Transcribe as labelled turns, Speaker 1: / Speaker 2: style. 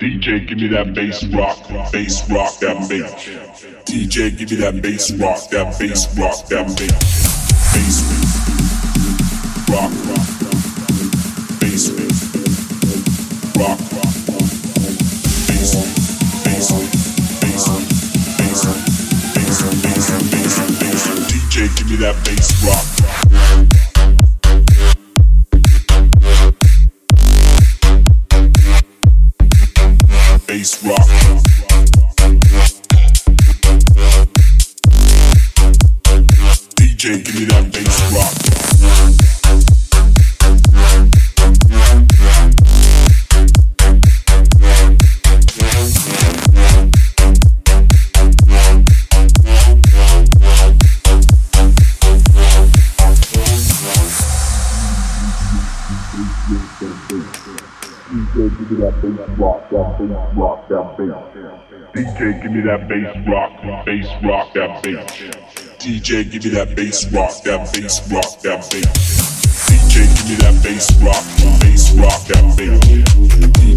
Speaker 1: DJ, give me that bass rock, bass rock, that bass. DJ, give me that bass rock, that bass rock, that bass. Bass bass, rock, rock, bass rock, bass, bass, bass, bass, bass, bass, bass, bass. DJ, give me that bass rock. Bass rock. DJ, give me that bass rock. Give me that bass rock, bass rock, that bass. DJ, give me that bass rock, that bass rock, that bass. DJ, give me that bass rock, that bass rock, that bass. DJ, give me